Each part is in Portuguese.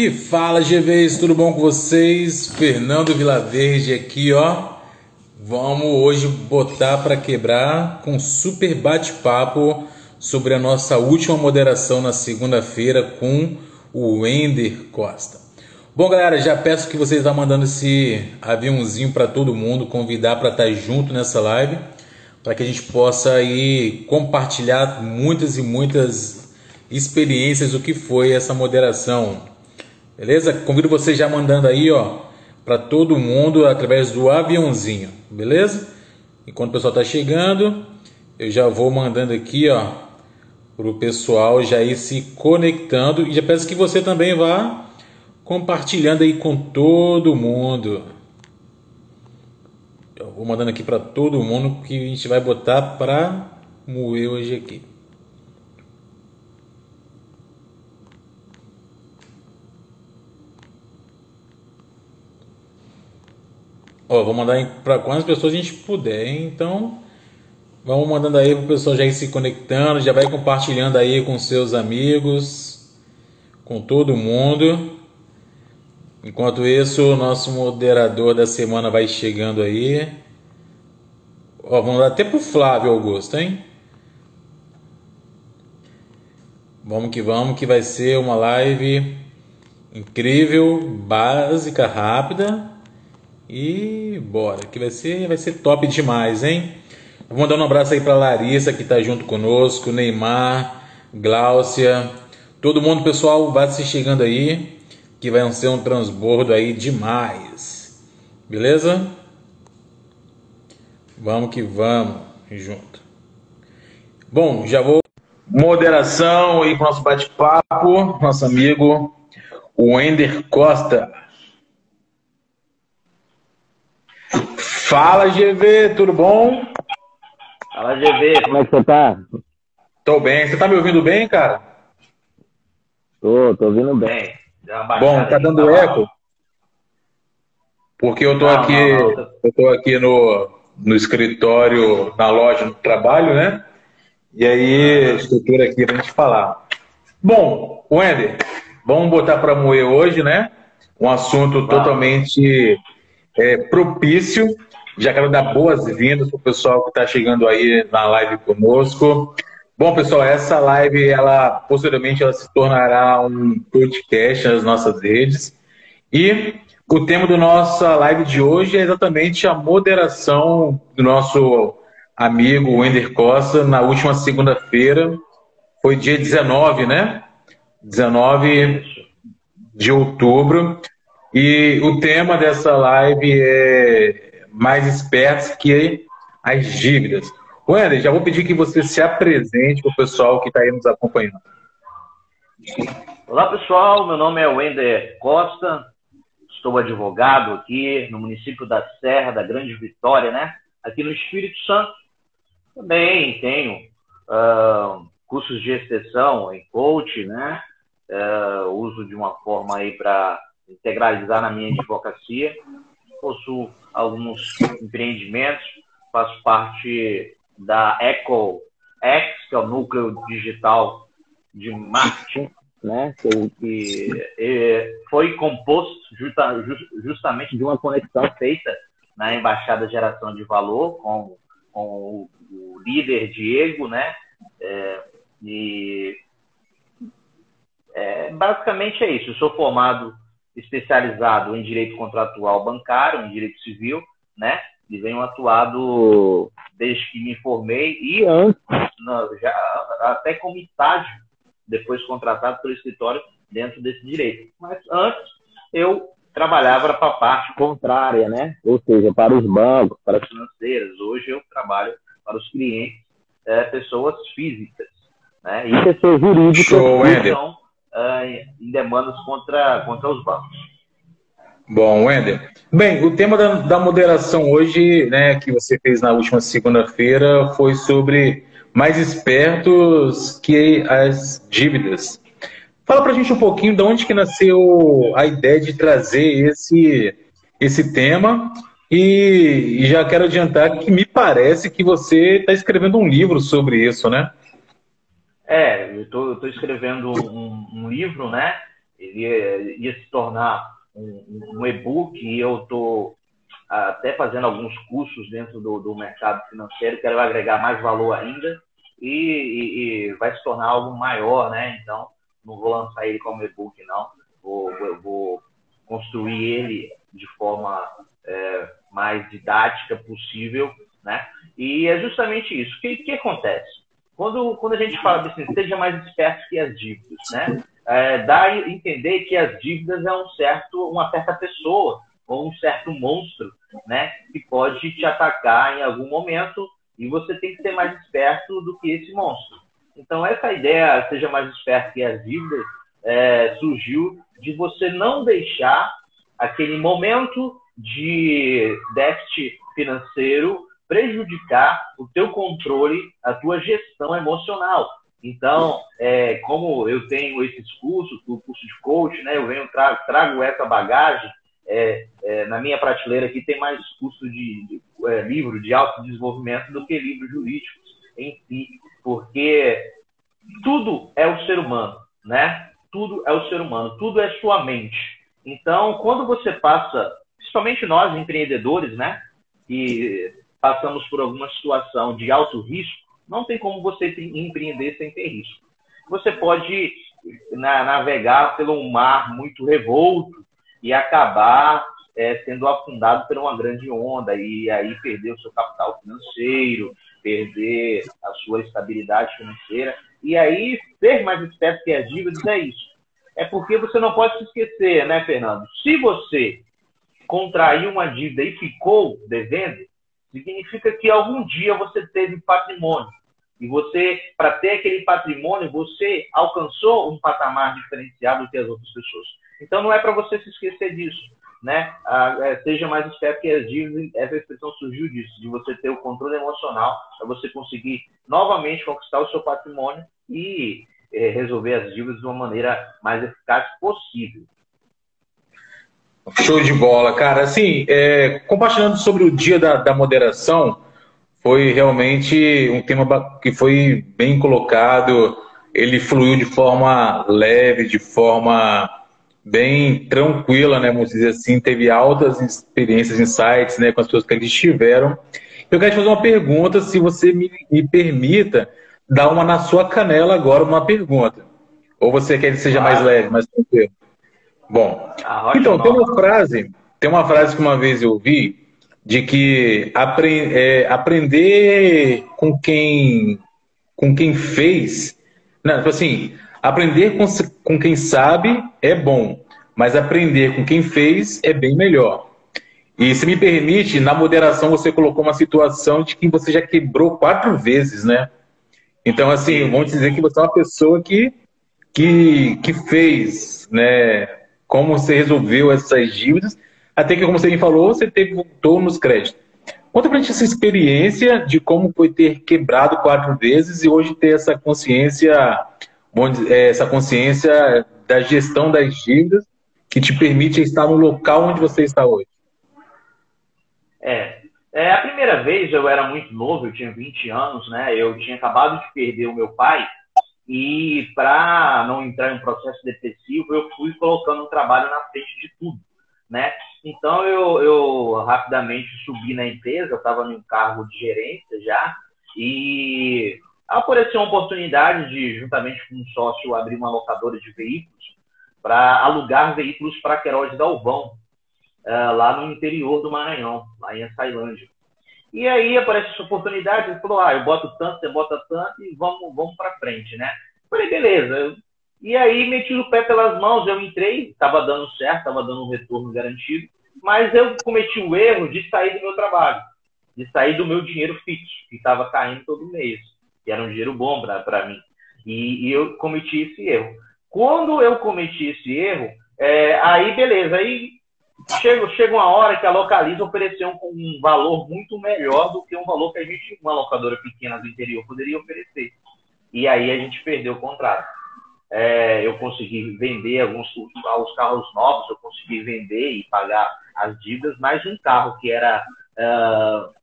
E fala GVs, tudo bom com vocês? Fernando Vilaverde aqui, ó. Vamos hoje botar para quebrar com super bate-papo sobre a nossa última moderação na segunda-feira com o Wender Costa. Bom, galera, já peço que vocês vá mandando esse aviãozinho para todo mundo, convidar para estar tá junto nessa live, para que a gente possa aí compartilhar muitas e muitas experiências do que foi essa moderação Beleza? Convido você já mandando aí, ó, para todo mundo através do aviãozinho, beleza? Enquanto o pessoal tá chegando, eu já vou mandando aqui, ó, para o pessoal já ir se conectando e já peço que você também vá compartilhando aí com todo mundo. Eu vou mandando aqui para todo mundo que a gente vai botar para moer hoje aqui. Ó, vou mandar para quantas pessoas a gente puder, hein? Então, vamos mandando aí para o pessoal já ir se conectando, já vai compartilhando aí com seus amigos, com todo mundo. Enquanto isso, o nosso moderador da semana vai chegando aí. Ó, vamos dar até pro Flávio Augusto, hein? Vamos que vamos, que vai ser uma live incrível, básica, rápida e bora, que vai ser, vai ser top demais, hein? Vou mandar um abraço aí para Larissa que está junto conosco, Neymar, Gláucia, todo mundo, pessoal, vai se chegando aí, que vai ser um transbordo aí demais. Beleza? Vamos que vamos junto. Bom, já vou moderação aí para nosso bate-papo, nosso amigo Wender Costa. Fala, GV, tudo bom? Fala, GV, como é que você tá? Tô bem. Você tá me ouvindo bem, cara? Tô, tô ouvindo bem. Bom, tá dando eco? Porque eu tô não, aqui, não, não. eu tô aqui no, no escritório, na loja, no trabalho, né? E aí, estrutura aqui pra gente falar. Bom, Wender, vamos botar para moer hoje, né? Um assunto totalmente é, propício já quero dar boas-vindas para o pessoal que está chegando aí na live conosco. Bom, pessoal, essa live, ela posteriormente ela se tornará um podcast nas nossas redes. E o tema da nossa live de hoje é exatamente a moderação do nosso amigo Wender Costa na última segunda-feira. Foi dia 19, né? 19 de outubro. E o tema dessa live é mais espertos que as dívidas. Wender, já vou pedir que você se apresente para o pessoal que está aí nos acompanhando. Olá, pessoal. Meu nome é Wender Costa. Estou advogado aqui no município da Serra da Grande Vitória, né? Aqui no Espírito Santo. Também tenho uh, cursos de extensão em coach, né? Uh, uso de uma forma aí para integralizar na minha advocacia possuo alguns empreendimentos, faço parte da EcoX, que é o núcleo digital de marketing, né, que, que foi composto justa, justamente de uma conexão feita na Embaixada Geração de Valor com, com o, o líder Diego, né, é, e é, basicamente é isso. Eu sou formado especializado em direito contratual bancário, em direito civil, né? E venho atuado desde que me formei e antes, já, até como estágio, depois contratado pelo escritório dentro desse direito. Mas antes, eu trabalhava para a parte contrária, né? Ou seja, para os bancos, para as financeiras. Hoje eu trabalho para os clientes, é, pessoas físicas, né? E pessoas jurídicas Show, que são uh, em demandas contra, contra os bancos. Bom, Wender. Bem, o tema da, da moderação hoje, né, que você fez na última segunda-feira, foi sobre mais espertos que as dívidas. Fala pra gente um pouquinho de onde que nasceu a ideia de trazer esse, esse tema e, e já quero adiantar que me parece que você está escrevendo um livro sobre isso, né? É, eu estou escrevendo um, um, livro, né? ele ia, ia se tornar um, um e-book e eu estou até fazendo alguns cursos dentro do, do mercado financeiro, quero agregar mais valor ainda e, e, e, vai se tornar algo maior, né? Então, não vou lançar ele como e-book, não. Vou, vou, vou, construir ele de forma é, mais didática possível, né? E é justamente isso. O que, que acontece? Quando, quando a gente fala assim, seja mais esperto que as dívidas, né? É, dá a entender que as dívidas é um certo, uma certa pessoa ou um certo monstro, né? Que pode te atacar em algum momento e você tem que ser mais esperto do que esse monstro. Então, essa ideia, seja mais esperto que as dívidas, é, surgiu de você não deixar aquele momento de déficit financeiro prejudicar o teu controle, a tua gestão emocional. Então, é, como eu tenho esses cursos, o curso de coach, né, eu venho trago, trago essa bagagem. É, é, na minha prateleira aqui tem mais curso de, de é, livro de autodesenvolvimento do que livros jurídicos em si, porque tudo é o ser humano, né? Tudo é o ser humano, tudo é sua mente. Então, quando você passa, principalmente nós empreendedores, né, que passamos por alguma situação de alto risco, não tem como você empreender sem ter risco. Você pode navegar pelo mar muito revolto e acabar é, sendo afundado por uma grande onda e aí perder o seu capital financeiro, perder a sua estabilidade financeira. E aí, ser mais esperto que as dívidas é isso. É porque você não pode se esquecer, né, Fernando? Se você contraiu uma dívida e ficou devendo, significa que algum dia você teve patrimônio. E você, para ter aquele patrimônio, você alcançou um patamar diferenciado do que as outras pessoas. Então não é para você se esquecer disso. Né? Ah, é, seja mais esperto que as dívidas, essa expressão surgiu disso, de você ter o controle emocional para você conseguir novamente conquistar o seu patrimônio e é, resolver as dívidas de uma maneira mais eficaz possível. Show de bola, cara. Assim, é, compartilhando sobre o dia da, da moderação, foi realmente um tema que foi bem colocado. Ele fluiu de forma leve, de forma bem tranquila, né? Vamos dizer assim, teve altas experiências, insights, né, com as pessoas que eles tiveram. Eu quero te fazer uma pergunta, se você me, me permita dar uma na sua canela agora, uma pergunta. Ou você quer que seja mais leve, mais tranquilo? Bom, ah, então, tem uma frase, tem uma frase que uma vez eu ouvi de que apre, é, aprender com quem com quem fez, não, tipo assim, aprender com, com quem sabe é bom, mas aprender com quem fez é bem melhor. E se me permite, na moderação você colocou uma situação de que você já quebrou quatro vezes, né? Então, assim, vamos dizer que você é uma pessoa que, que, que fez, né? Como você resolveu essas dívidas, até que, como você me falou, você teve voltou nos créditos. Conta pra gente essa experiência de como foi ter quebrado quatro vezes e hoje ter essa consciência, é, essa consciência da gestão das dívidas que te permite estar no local onde você está hoje. É, é, a primeira vez eu era muito novo, eu tinha 20 anos, né? Eu tinha acabado de perder o meu pai e para não entrar em um processo depressivo, eu fui colocando o trabalho na frente de tudo, né? Então eu, eu rapidamente subi na empresa, estava num cargo de gerência já e apareceu uma oportunidade de, juntamente com um sócio, abrir uma locadora de veículos para alugar veículos para Queiroz Galvão, uh, lá no interior do Maranhão, lá em Açailândia. E aí aparece essa oportunidade, ele falou, ah, eu boto tanto, você bota tanto e vamos, vamos para frente, né? Falei, beleza. E aí meti o pé pelas mãos, eu entrei, estava dando certo, estava dando um retorno garantido, mas eu cometi o erro de sair do meu trabalho, de sair do meu dinheiro fixo, que estava caindo todo mês, que era um dinheiro bom para mim. E, e, eu cometi esse erro. Quando eu cometi esse erro, é, aí beleza, aí chega, chega uma hora que a Localiza ofereceu um, um, valor muito melhor do que um valor que a gente, uma locadora pequena do interior, poderia oferecer. E aí a gente perdeu o contrato. É, eu consegui vender alguns os carros novos, eu consegui vender e pagar as dívidas, mas um carro que era uh,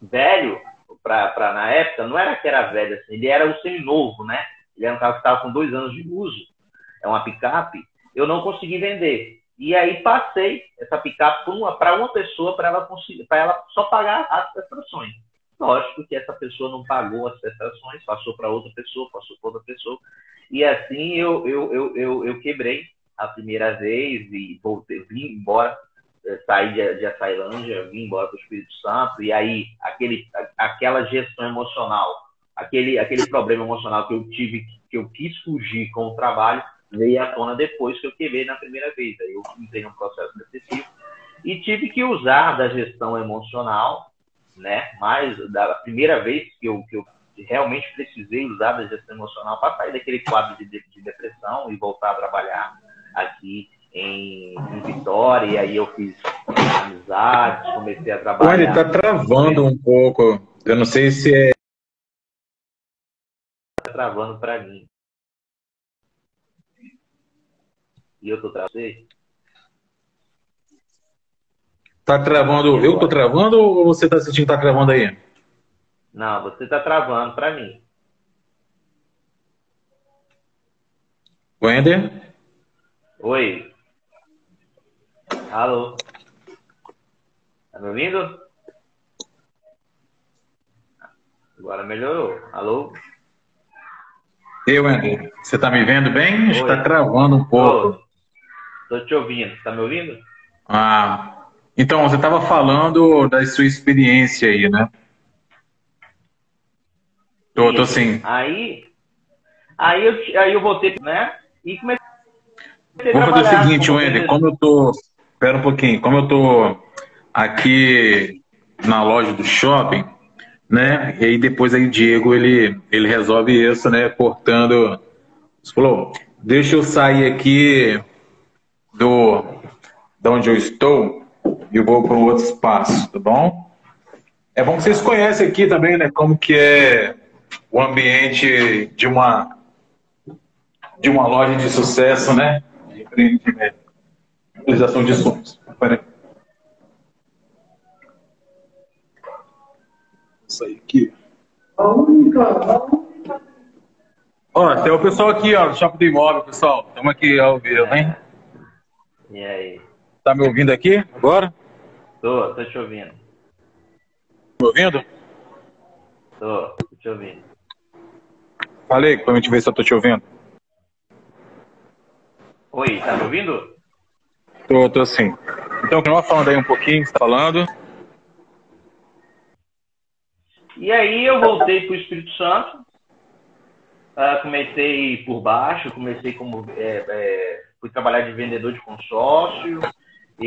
velho, pra, na época, não era que era velho assim, ele era o seminovo, né? Ele era um carro que estava com dois anos de uso. É uma picape, eu não consegui vender. E aí passei essa picape para uma, uma pessoa para ela, ela só pagar as prestações. Lógico que essa pessoa não pagou as prestações, passou para outra pessoa, passou para outra pessoa. E assim eu, eu, eu, eu, eu quebrei a primeira vez e voltei, vim embora, eh, saí de, de Açailândia, vim embora para o Espírito Santo. E aí aquele, aquela gestão emocional, aquele, aquele problema emocional que eu tive, que eu quis fugir com o trabalho, veio à tona depois que eu quebrei na primeira vez. Aí eu entrei num processo depressivo e tive que usar da gestão emocional né? Mas da primeira vez que eu, que eu realmente precisei usar da gestão emocional para sair daquele quadro de, de, depressão e voltar a trabalhar aqui em, em, Vitória. E aí eu fiz amizades, comecei a trabalhar. Olha, está travando um pouco. Eu não sei se é. Está travando para mim. E eu tô travando. Tá travando. Eu tô travando ou você tá sentindo que tá travando aí? Não, você tá travando para mim. Wender? Oi. Alô? Tá me ouvindo? Agora melhorou. Alô? E Wender, você tá me vendo bem? Está travando um pouco. Tô te ouvindo. Tá me ouvindo? Ah, então, você estava falando da sua experiência aí, né? Tô, tô sim. Aí, aí, eu, aí eu voltei, né? E comecei Vou fazer o seguinte, Wender, como eu tô... Espera um pouquinho. Como eu tô aqui na loja do shopping, né? E aí depois aí o Diego, ele, ele resolve isso, né? Cortando... Você falou, deixa eu sair aqui do... De onde eu estou e vou para um outro espaço, tá bom? É bom que vocês conhecem aqui também, né, como que é o ambiente de uma de uma loja de sucesso, né, de empreendimento, de sonhos. Peraí. Aí aqui. Ó, tem o pessoal aqui, ó, do Shopping do Imóvel, pessoal. Estamos aqui ao vivo, hein? E aí? Tá me ouvindo aqui agora? Tô, tô te ouvindo. Me ouvindo? Tô, tô te ouvindo. Falei, pra gente ver se eu tô te ouvindo. Oi, tá me ouvindo? Tô, tô sim. Então, continua falando aí um pouquinho, você tá falando. E aí eu voltei pro Espírito Santo. Uh, comecei por baixo, comecei como. É, é, fui trabalhar de vendedor de consórcio. E,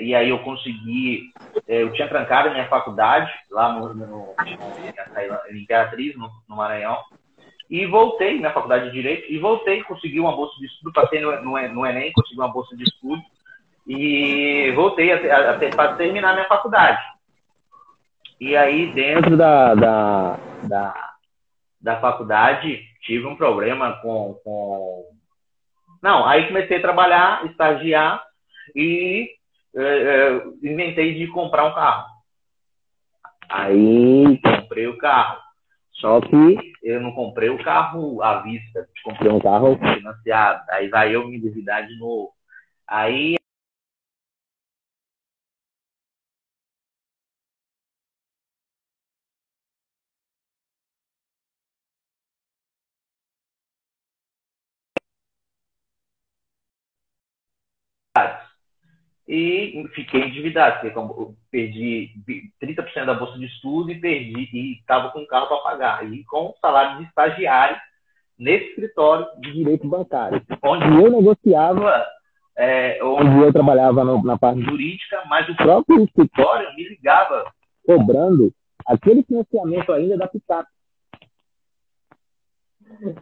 e aí eu consegui, é, eu tinha trancado a minha faculdade lá no, no, no em Imperatriz, no, no, Maranhão, e voltei na faculdade de Direito, e voltei, consegui uma bolsa de estudo, passei no, no, Enem, consegui uma bolsa de estudo, e voltei para terminar minha faculdade. E aí, dentro da, da, da, da faculdade, tive um problema com, com... Não, aí comecei a trabalhar, estagiar, e é, é, inventei de comprar um carro. Aí comprei o carro. Só que eu não comprei o carro à vista, comprei um carro financiado. Aí vai eu me endividar de novo. Aí e fiquei endividado, porque perdi 30% da bolsa de estudo e perdi e estava com um carro para pagar e com salário de estagiário nesse escritório de direito bancário, onde eu negociava, é, onde eu trabalhava no, na parte jurídica, mas o próprio escritório me ligava cobrando aquele financiamento ainda da picape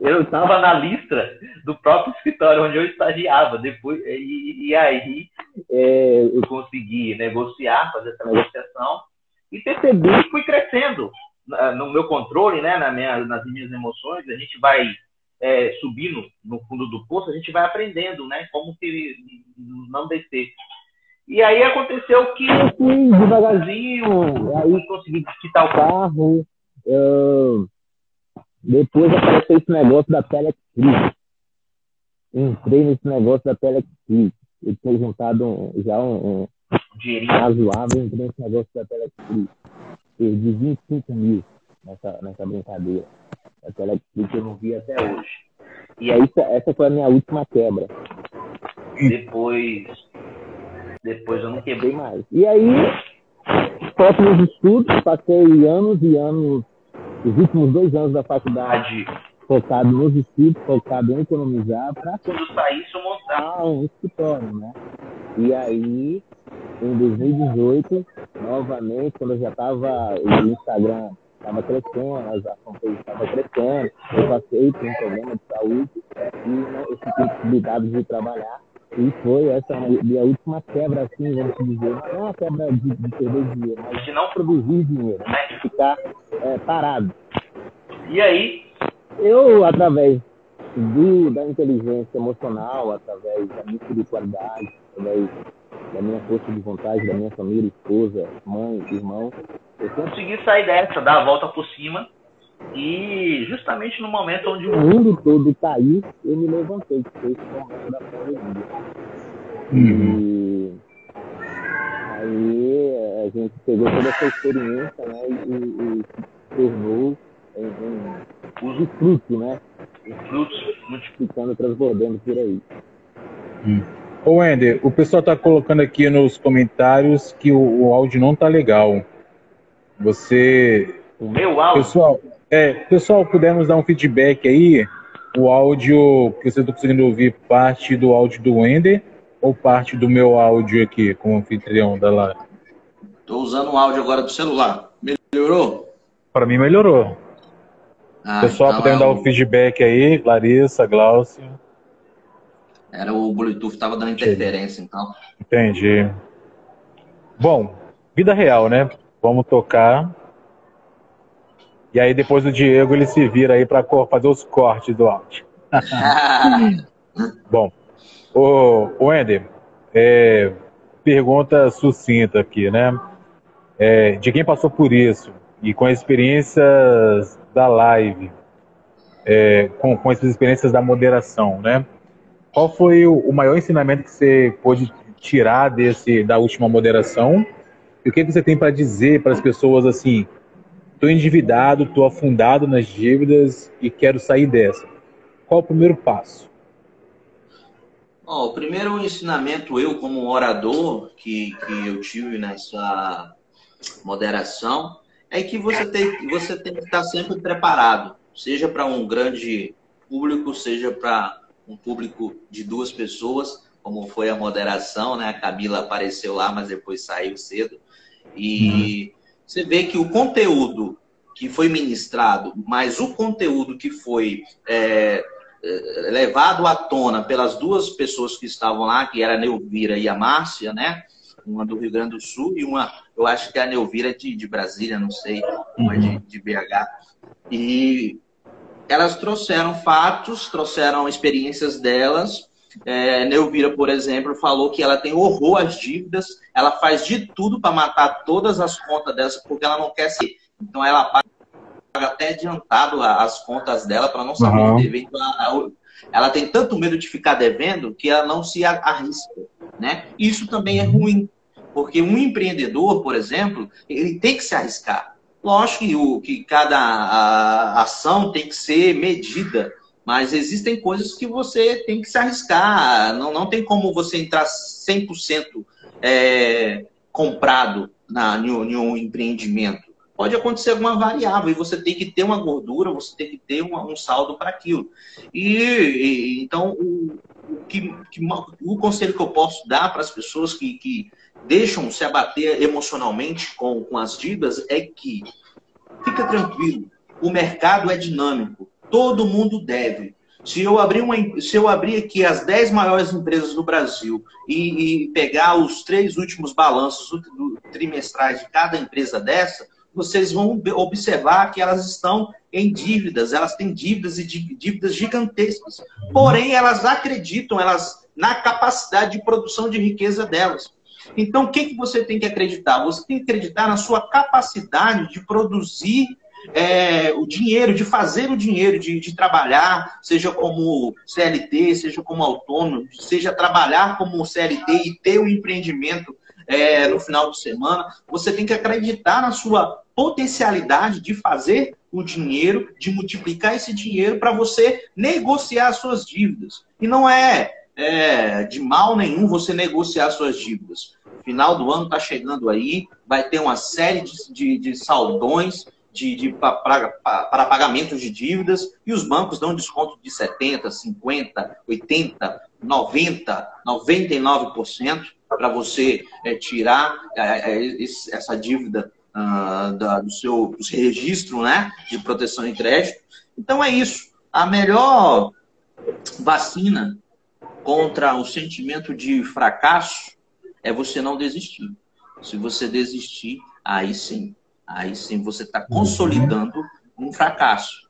eu estava na lista do próprio escritório onde eu estagiava. Depois, e, e aí é, eu consegui negociar, fazer essa negociação e percebi que fui crescendo no meu controle, né, na minha, nas minhas emoções. A gente vai é, subindo no fundo do poço, a gente vai aprendendo, né, como que não descer. E aí aconteceu que eu fui devagarzinho, aí consegui quitar o carro. Depois apareceu esse negócio da Telex entrei nesse negócio da Telexplix. Eu tinha juntado um, já um, um razoável, entrei nesse negócio da Telexplix. Perdi 25 mil nessa, nessa brincadeira. A Telexplix eu não vi até hoje. E aí, essa foi a minha última quebra. Depois, depois eu não quebrei mais. E aí, próximos estudos, passei anos e anos, os últimos dois anos da faculdade focado nos estudos, focado em economizar, para quando saísse eu montar um escritório, né? E aí, em 2018, novamente, quando eu já estava, o Instagram estava crescendo, a fanpage estava crescendo, eu passei por um problema de saúde e né, eu fiquei possibilitado de trabalhar. E foi essa minha última quebra, assim, vamos dizer. Não é uma quebra de, de perder dinheiro, mas de não produzir dinheiro, né? de ficar é, parado. E aí, eu, através do, da inteligência emocional, através da minha espiritualidade, através da minha força de vontade, da minha família, esposa, mãe, irmão, eu consegui sair dessa, dar a volta por cima. E justamente no momento onde o mundo todo caiu, eu me levantei, que foi esse momento da pandemia. Uhum. E aí a gente pegou toda essa experiência né, e, e, e se tornou em, em uso fruto, né? Frutos multiplicando, transbordando por aí. Hum. Ô Wender, o pessoal está colocando aqui nos comentários que o, o, áudio não tá legal. Você. O meu áudio? Pessoal, é, pessoal, pudermos dar um feedback aí, o áudio que você está conseguindo ouvir parte do áudio do Wender ou parte do meu áudio aqui, como anfitrião da live? Estou usando o áudio agora do celular. Melhorou? Para mim melhorou. Ah, Pessoal, então podendo é dar um feedback aí, Larissa, Glaucio. Era o Bluetooth, estava dando interferência, então. Entendi. Bom, vida real, né? Vamos tocar. E aí depois o Diego ele se vira aí para fazer os cortes do áudio. Bom, o, o Ender, é, pergunta sucinta aqui, né? É, de quem passou por isso e com experiências da live, é, com, com essas experiências da moderação, né? Qual foi o, o, maior ensinamento que você pôde tirar desse da última moderação? E o que, que você tem para dizer para as pessoas assim? Estou endividado, estou afundado nas dívidas e quero sair dessa. Qual o primeiro passo? Oh, o primeiro ensinamento, eu como orador que, que eu tive nessa moderação, é que você tem, você tem que estar sempre preparado, seja para um grande público, seja para um público de duas pessoas, como foi a moderação, né? A Camila apareceu lá, mas depois saiu cedo. E uhum. Você vê que o conteúdo que foi ministrado, mas o conteúdo que foi é, é levado à tona pelas duas pessoas que estavam lá, que era a Neuvira e a Márcia, né? uma do Rio Grande do Sul e uma, eu acho que a Neuvira é de, de Brasília, não sei, uma de, de BH. E elas trouxeram fatos, trouxeram experiências delas. É, Neuvira, por exemplo, falou que ela tem horror às dívidas, ela faz de tudo para matar todas as contas dela, porque ela não quer ser. Então ela paga até adiantado as contas dela para não saber uhum. dever. Então, ela tem tanto medo de ficar devendo que ela não se arrisca. Né? Isso também é ruim, porque um empreendedor, por exemplo, ele tem que se arriscar. Lógico que, o, que cada ação tem que ser medida, mas existem coisas que você tem que se arriscar. Não, não tem como você entrar 100% é, comprado na, em, em um empreendimento pode acontecer alguma variável e você tem que ter uma gordura, você tem que ter uma, um saldo para aquilo. E, e, então o, o, que, que, o conselho que eu posso dar para as pessoas que, que deixam se abater emocionalmente com, com as dívidas é que fica tranquilo, o mercado é dinâmico, todo mundo deve. Se eu abrir, uma, se eu abrir aqui as 10 maiores empresas do Brasil e, e pegar os três últimos balanços trimestrais de cada empresa dessa, vocês vão observar que elas estão em dívidas, elas têm dívidas e dívidas gigantescas. Porém, elas acreditam elas na capacidade de produção de riqueza delas. Então, o que, que você tem que acreditar? Você tem que acreditar na sua capacidade de produzir é, o dinheiro, de fazer o dinheiro, de, de, trabalhar, seja como CLT, seja como autônomo, seja trabalhar como CLT e ter um empreendimento é, no final de semana, você tem que acreditar na sua potencialidade de fazer o dinheiro, de multiplicar esse dinheiro para você negociar suas dívidas. E não é, é, de mal nenhum você negociar suas dívidas. Final do ano está chegando aí, vai ter uma série de, de, de saldões de, de para, pagamentos de dívidas e os bancos dão desconto de 70%, 50%, 80%, 90%, 99% para você é, tirar é, é, essa dívida uh, da, do seu, do seu registro né, de proteção em crédito. Então é isso. A melhor vacina contra o sentimento de fracasso é você não desistir. Se você desistir, aí sim, aí sim você está consolidando um fracasso.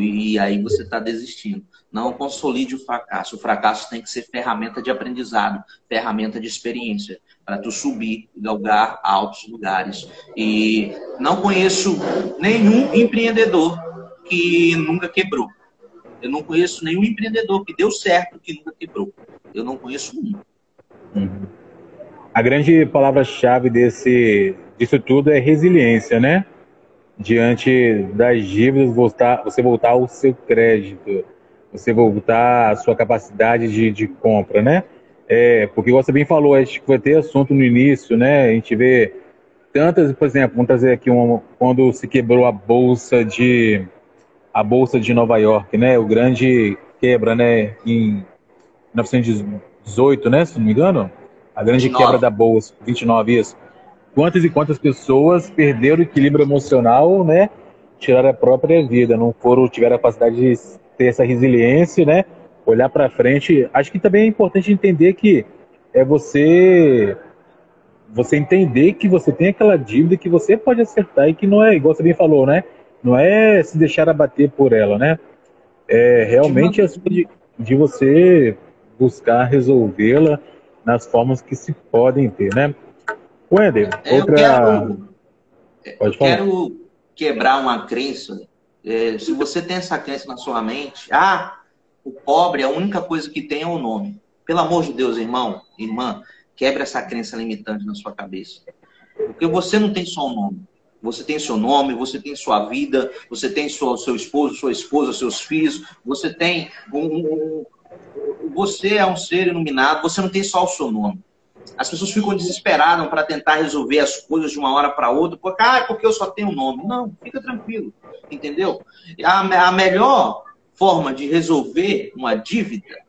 E aí você está desistindo. Não consolide o fracasso. O fracasso tem que ser ferramenta de aprendizado, ferramenta de experiência, para tu subir galgar altos lugares. E não conheço nenhum empreendedor que nunca quebrou. Eu não conheço nenhum empreendedor que deu certo que nunca quebrou. Eu não conheço um. Uhum. A grande palavra-chave desse disso tudo é resiliência, né? Diante das dívidas, voltar, você voltar ao seu crédito você voltar à sua capacidade de, de compra, né? É, porque você bem falou, acho que vai ter assunto no início, né? A gente vê tantas, por exemplo, vamos trazer aqui uma, quando se quebrou a bolsa de a bolsa de Nova York, né? O grande quebra, né? Em 1918, né? Se não me engano, a grande 29. quebra da bolsa, 29 isso. Quantas e quantas pessoas perderam o equilíbrio emocional, né? Tiraram a própria vida, não foram tiveram a capacidade de ter essa resiliência, né? Olhar para frente. Acho que também é importante entender que é você você entender que você tem aquela dívida que você pode acertar e que não é, igual você bem falou, né? Não é se deixar abater por ela, né? É realmente a de, de você buscar resolvê-la nas formas que se podem ter, né? Wender, outra. Eu quero, Pode falar. quero quebrar uma crença é, se você tem essa crença na sua mente, ah, o pobre, a única coisa que tem é o nome. Pelo amor de Deus, irmão, irmã, quebre essa crença limitante na sua cabeça. Porque você não tem só um nome. Você tem seu nome, você tem sua vida, você tem sua, seu esposo, sua esposa, seus filhos, você tem um, um, você é um ser iluminado, você não tem só o seu nome. As pessoas ficam desesperadas para tentar resolver as coisas de uma hora para outra, porque, ah, porque eu só tenho um nome. Não, fica tranquilo, entendeu? A, a melhor forma de resolver uma dívida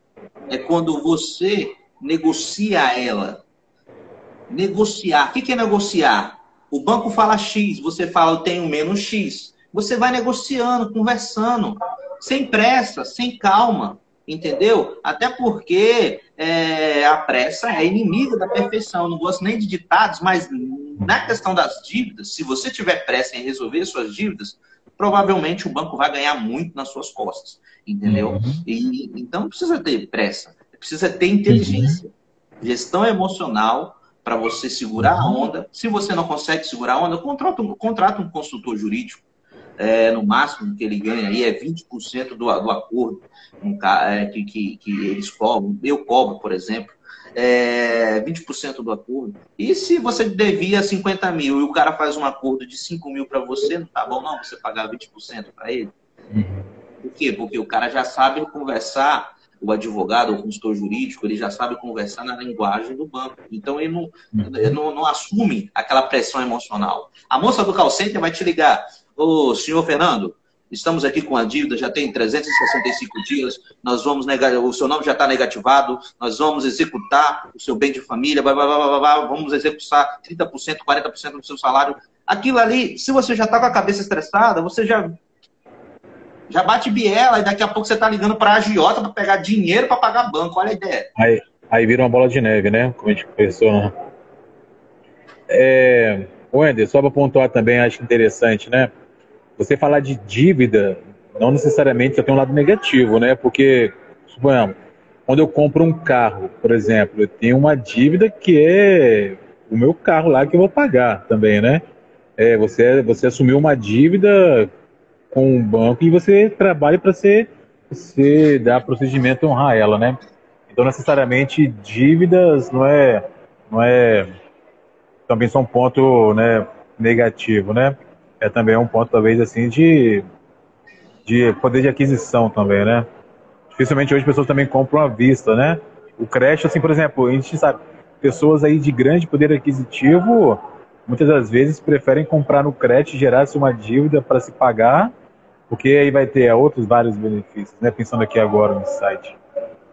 é quando você negocia ela. Negociar. O que é negociar? O banco fala X, você fala eu tenho menos X. Você vai negociando, conversando, sem pressa, sem calma. Entendeu? Até porque é, a pressa é inimiga da perfeição. Não gosto nem de ditados, mas na questão das dívidas, se você tiver pressa em resolver suas dívidas, provavelmente o banco vai ganhar muito nas suas costas. Entendeu? Uhum. E, então não precisa ter pressa, precisa ter inteligência. Uhum. Gestão emocional para você segurar a uhum. onda. Se você não consegue segurar a onda, contrata um, contrata um consultor jurídico é, no máximo que ele ganha aí é 20% do, do acordo é, que, que, que, eles cobram. Eu cobro, por exemplo, é, 20% do acordo. E se você devia 50 mil e o cara faz um acordo de 5 mil para você, não tá bom não você pagar 20% para ele? Uhum. Por quê? Porque o cara já sabe conversar o advogado, o consultor jurídico, ele já sabe conversar na linguagem do banco. Então, ele não, ele não, não, assume aquela pressão emocional. A moça do call center vai te ligar. Ô, senhor Fernando, estamos aqui com a dívida, já tem 365 dias, nós vamos negar, o seu nome já está negativado, nós vamos executar o seu bem de família, blá, blá, blá, blá, vamos executar 30%, 40% do seu salário. Aquilo ali, se você já está com a cabeça estressada, você já já bate biela e daqui a pouco você está ligando para a agiota para pegar dinheiro para pagar banco. Olha a ideia. Aí, aí vira uma bola de neve, né? Como a gente pensou, né? É, Wender, só para pontuar também, acho interessante, né? Você falar de dívida não necessariamente só tem um lado negativo, né? Porque, suponhamos, quando eu compro um carro, por exemplo, eu tenho uma dívida que é o meu carro lá que eu vou pagar também, né? é, você, você assumiu uma dívida com o banco e você trabalha para você, você dar procedimento honrar ela, né? Então, necessariamente, dívidas não é, não é também são um ponto né, negativo, né? É também um ponto, talvez, assim, de, de poder de aquisição também, né? Dificilmente hoje as pessoas também compram à vista, né? O crédito, assim, por exemplo, a gente sabe, pessoas aí de grande poder aquisitivo, muitas das vezes preferem comprar no crédito gerar-se uma dívida para se pagar, porque aí vai ter outros vários benefícios, né? Pensando aqui agora no site.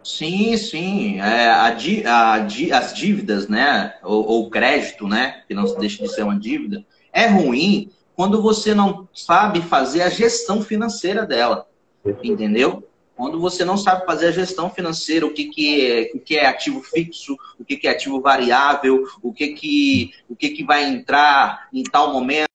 Sim, sim. É, a, a, as dívidas, né? Ou, crédito, né? Que não deixa de ser uma dívida, é ruim quando você não sabe fazer a gestão financeira dela. Entendeu? Quando você não sabe fazer a gestão financeira, o que, que, é, o que é ativo fixo, o que, que é ativo variável, o que, que, o que, que vai entrar em tal momento.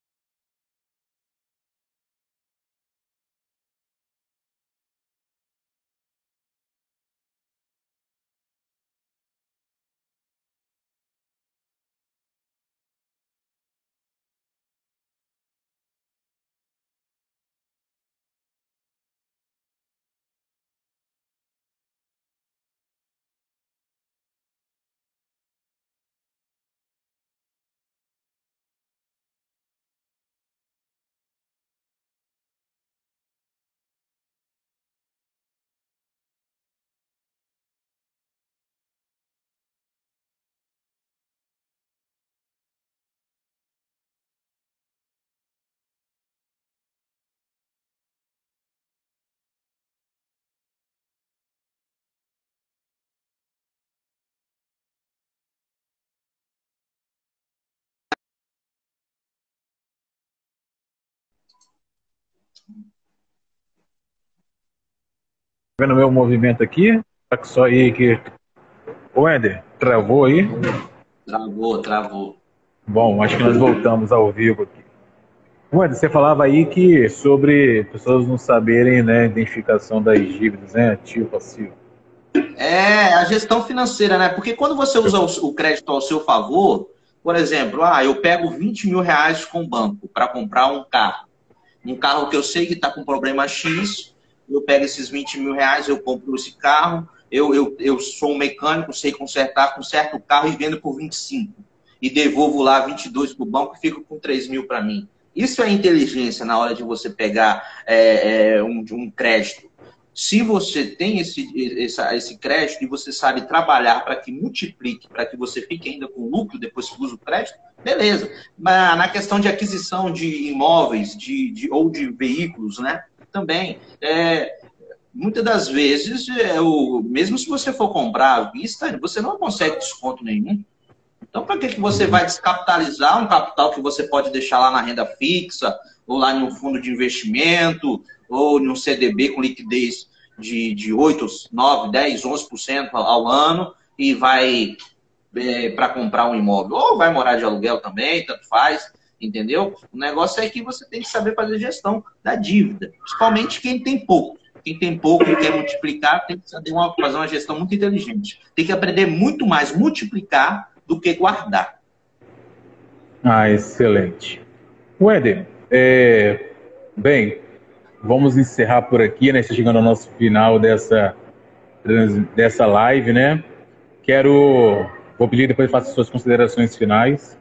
Vendo meu movimento aqui, tá só aí que. O Ender, travou aí? Travou, travou. Bom, acho que nós voltamos ao vivo aqui. Ender, você falava aí que sobre pessoas não saberem, né, identificação das dívidas, né, ativo, passivo. É, a gestão financeira, né? Porque quando você usa o crédito ao seu favor, por exemplo, ah, eu pego 20 mil reais com o banco para comprar um carro. Um carro que eu sei que está com problema X, eu pego esses 20 mil reais, eu compro esse carro, eu, eu, eu sou um mecânico, sei consertar, conserto o carro e vendo por 25. E devolvo lá 22 para o banco e fico com 3 mil para mim. Isso é inteligência na hora de você pegar é, é, um, um crédito. Se você tem esse, esse, esse crédito e você sabe trabalhar para que multiplique, para que você fique ainda com lucro depois que usa o crédito, beleza. Mas na questão de aquisição de imóveis de, de, ou de veículos, né? Também. É, muitas das vezes, é, o, mesmo se você for comprar à vista, você não consegue desconto nenhum. Então, para que, que você vai descapitalizar um capital que você pode deixar lá na renda fixa, ou lá em um fundo de investimento, ou em um CDB com liquidez de, de 8, 9, 10, 11% ao ano e vai é, para comprar um imóvel. Ou vai morar de aluguel também, tanto faz, entendeu? O negócio é que você tem que saber fazer gestão da dívida, principalmente quem tem pouco. Quem tem pouco e quer multiplicar tem que saber uma, fazer uma gestão muito inteligente. Tem que aprender muito mais multiplicar do que guardar. Ah, excelente. Weder, é, bem, vamos encerrar por aqui, né? Chegando ao nosso final dessa, dessa live, né? Quero, vou pedir depois faça suas considerações finais,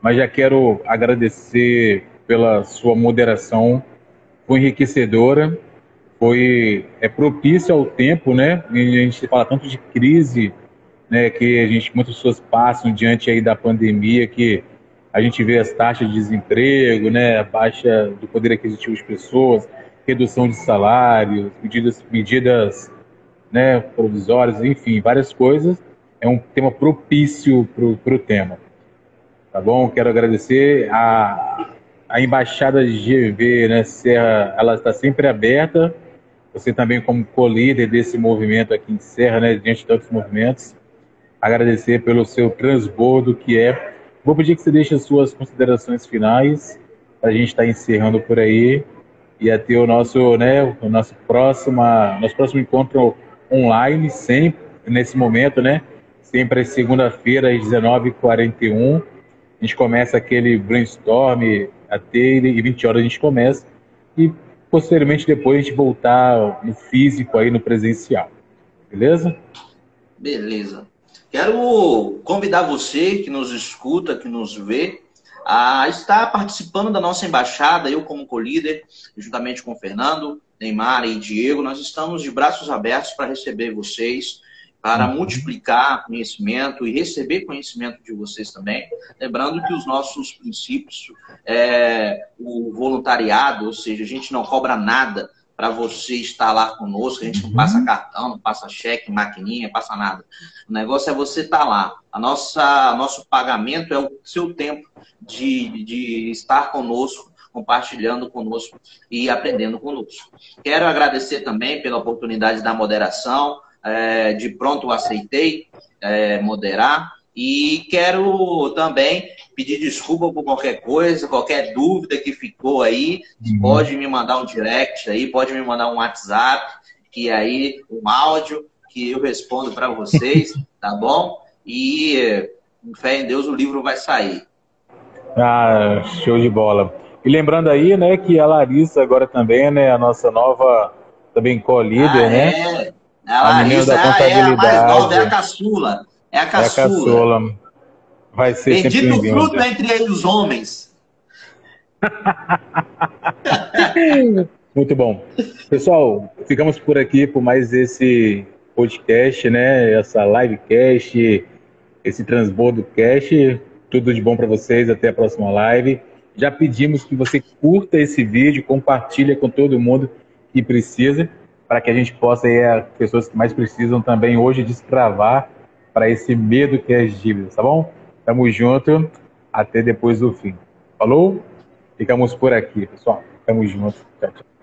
mas já quero agradecer pela sua moderação, foi enriquecedora, foi é propício ao tempo, né? a gente fala tanto de crise, né? Que a gente muitas pessoas passam diante aí da pandemia que a gente vê as taxas de desemprego, né, a baixa do poder aquisitivo das pessoas, redução de salários, medidas, medidas né, provisórias, enfim, várias coisas. É um tema propício para o tema. Tá bom? Quero agradecer a, a Embaixada de GV, né, Serra, ela está sempre aberta. Você também como co-líder desse movimento aqui em Serra, né, diante de tantos movimentos. Agradecer pelo seu transbordo que é. Vou pedir que você deixe as suas considerações finais. A gente está encerrando por aí ia ter o nosso, né, o nosso próxima, nosso próximo encontro online, sempre nesse momento, né? Sempre às segunda-feira às 19h41. A gente começa aquele brainstorm ter e 20 horas a gente começa. E posteriormente depois a gente voltar no físico aí no presencial. Beleza? Beleza. Quero convidar você que nos escuta, que nos vê, a estar participando da nossa embaixada, eu como co-líder, juntamente com o Fernando, Neymar e Diego, nós estamos de braços abertos para receber vocês, para uhum. multiplicar conhecimento e receber conhecimento de vocês também. Lembrando que os nossos princípios, é, o voluntariado, ou seja, a gente não cobra nada para você estar lá conosco, a gente não passa uhum. cartão, não passa cheque, maquininha, passa nada. O negócio é você estar lá. A nossa, nosso pagamento é o seu tempo de, de estar conosco compartilhando conosco e aprendendo conosco. Quero agradecer também pela oportunidade da moderação, é, de pronto aceitei é, moderar e quero também pedir desculpa por qualquer coisa, qualquer dúvida que ficou aí, uhum. pode me mandar um direct aí, pode me mandar um WhatsApp, que aí um áudio que eu respondo para vocês, tá bom? E com fé em Deus o livro vai sair. Ah, show de bola. E lembrando aí, né, que a Larissa agora também, né, a nossa nova também co-líder, ah, né? É. A Larissa a da é a mais nova, é a caçula. É a caçula. É a caçula. Vai ser Bendito fruto entre os homens. Muito bom. Pessoal, ficamos por aqui por mais esse podcast, né? Essa livecast, esse transbordo cast. Tudo de bom para vocês. Até a próxima live. Já pedimos que você curta esse vídeo, compartilhe com todo mundo que precisa, para que a gente possa, aí, as pessoas que mais precisam também hoje, destravar para esse medo que é as dívidas, tá bom? Tamo junto, até depois do fim. Falou? Ficamos por aqui, pessoal. Tamo junto. Tchau, tchau.